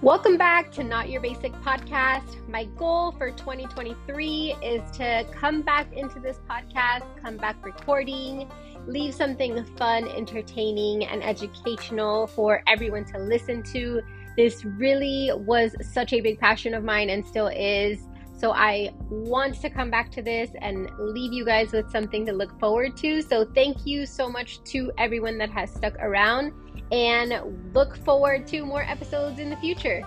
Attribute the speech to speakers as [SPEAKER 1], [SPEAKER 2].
[SPEAKER 1] Welcome back to Not Your Basic Podcast. My goal for 2023 is to come back into this podcast, come back recording, leave something fun, entertaining, and educational for everyone to listen to. This really was such a big passion of mine and still is. So I want to come back to this and leave you guys with something to look forward to. So thank you so much to everyone that has stuck around and look forward to more episodes in the future.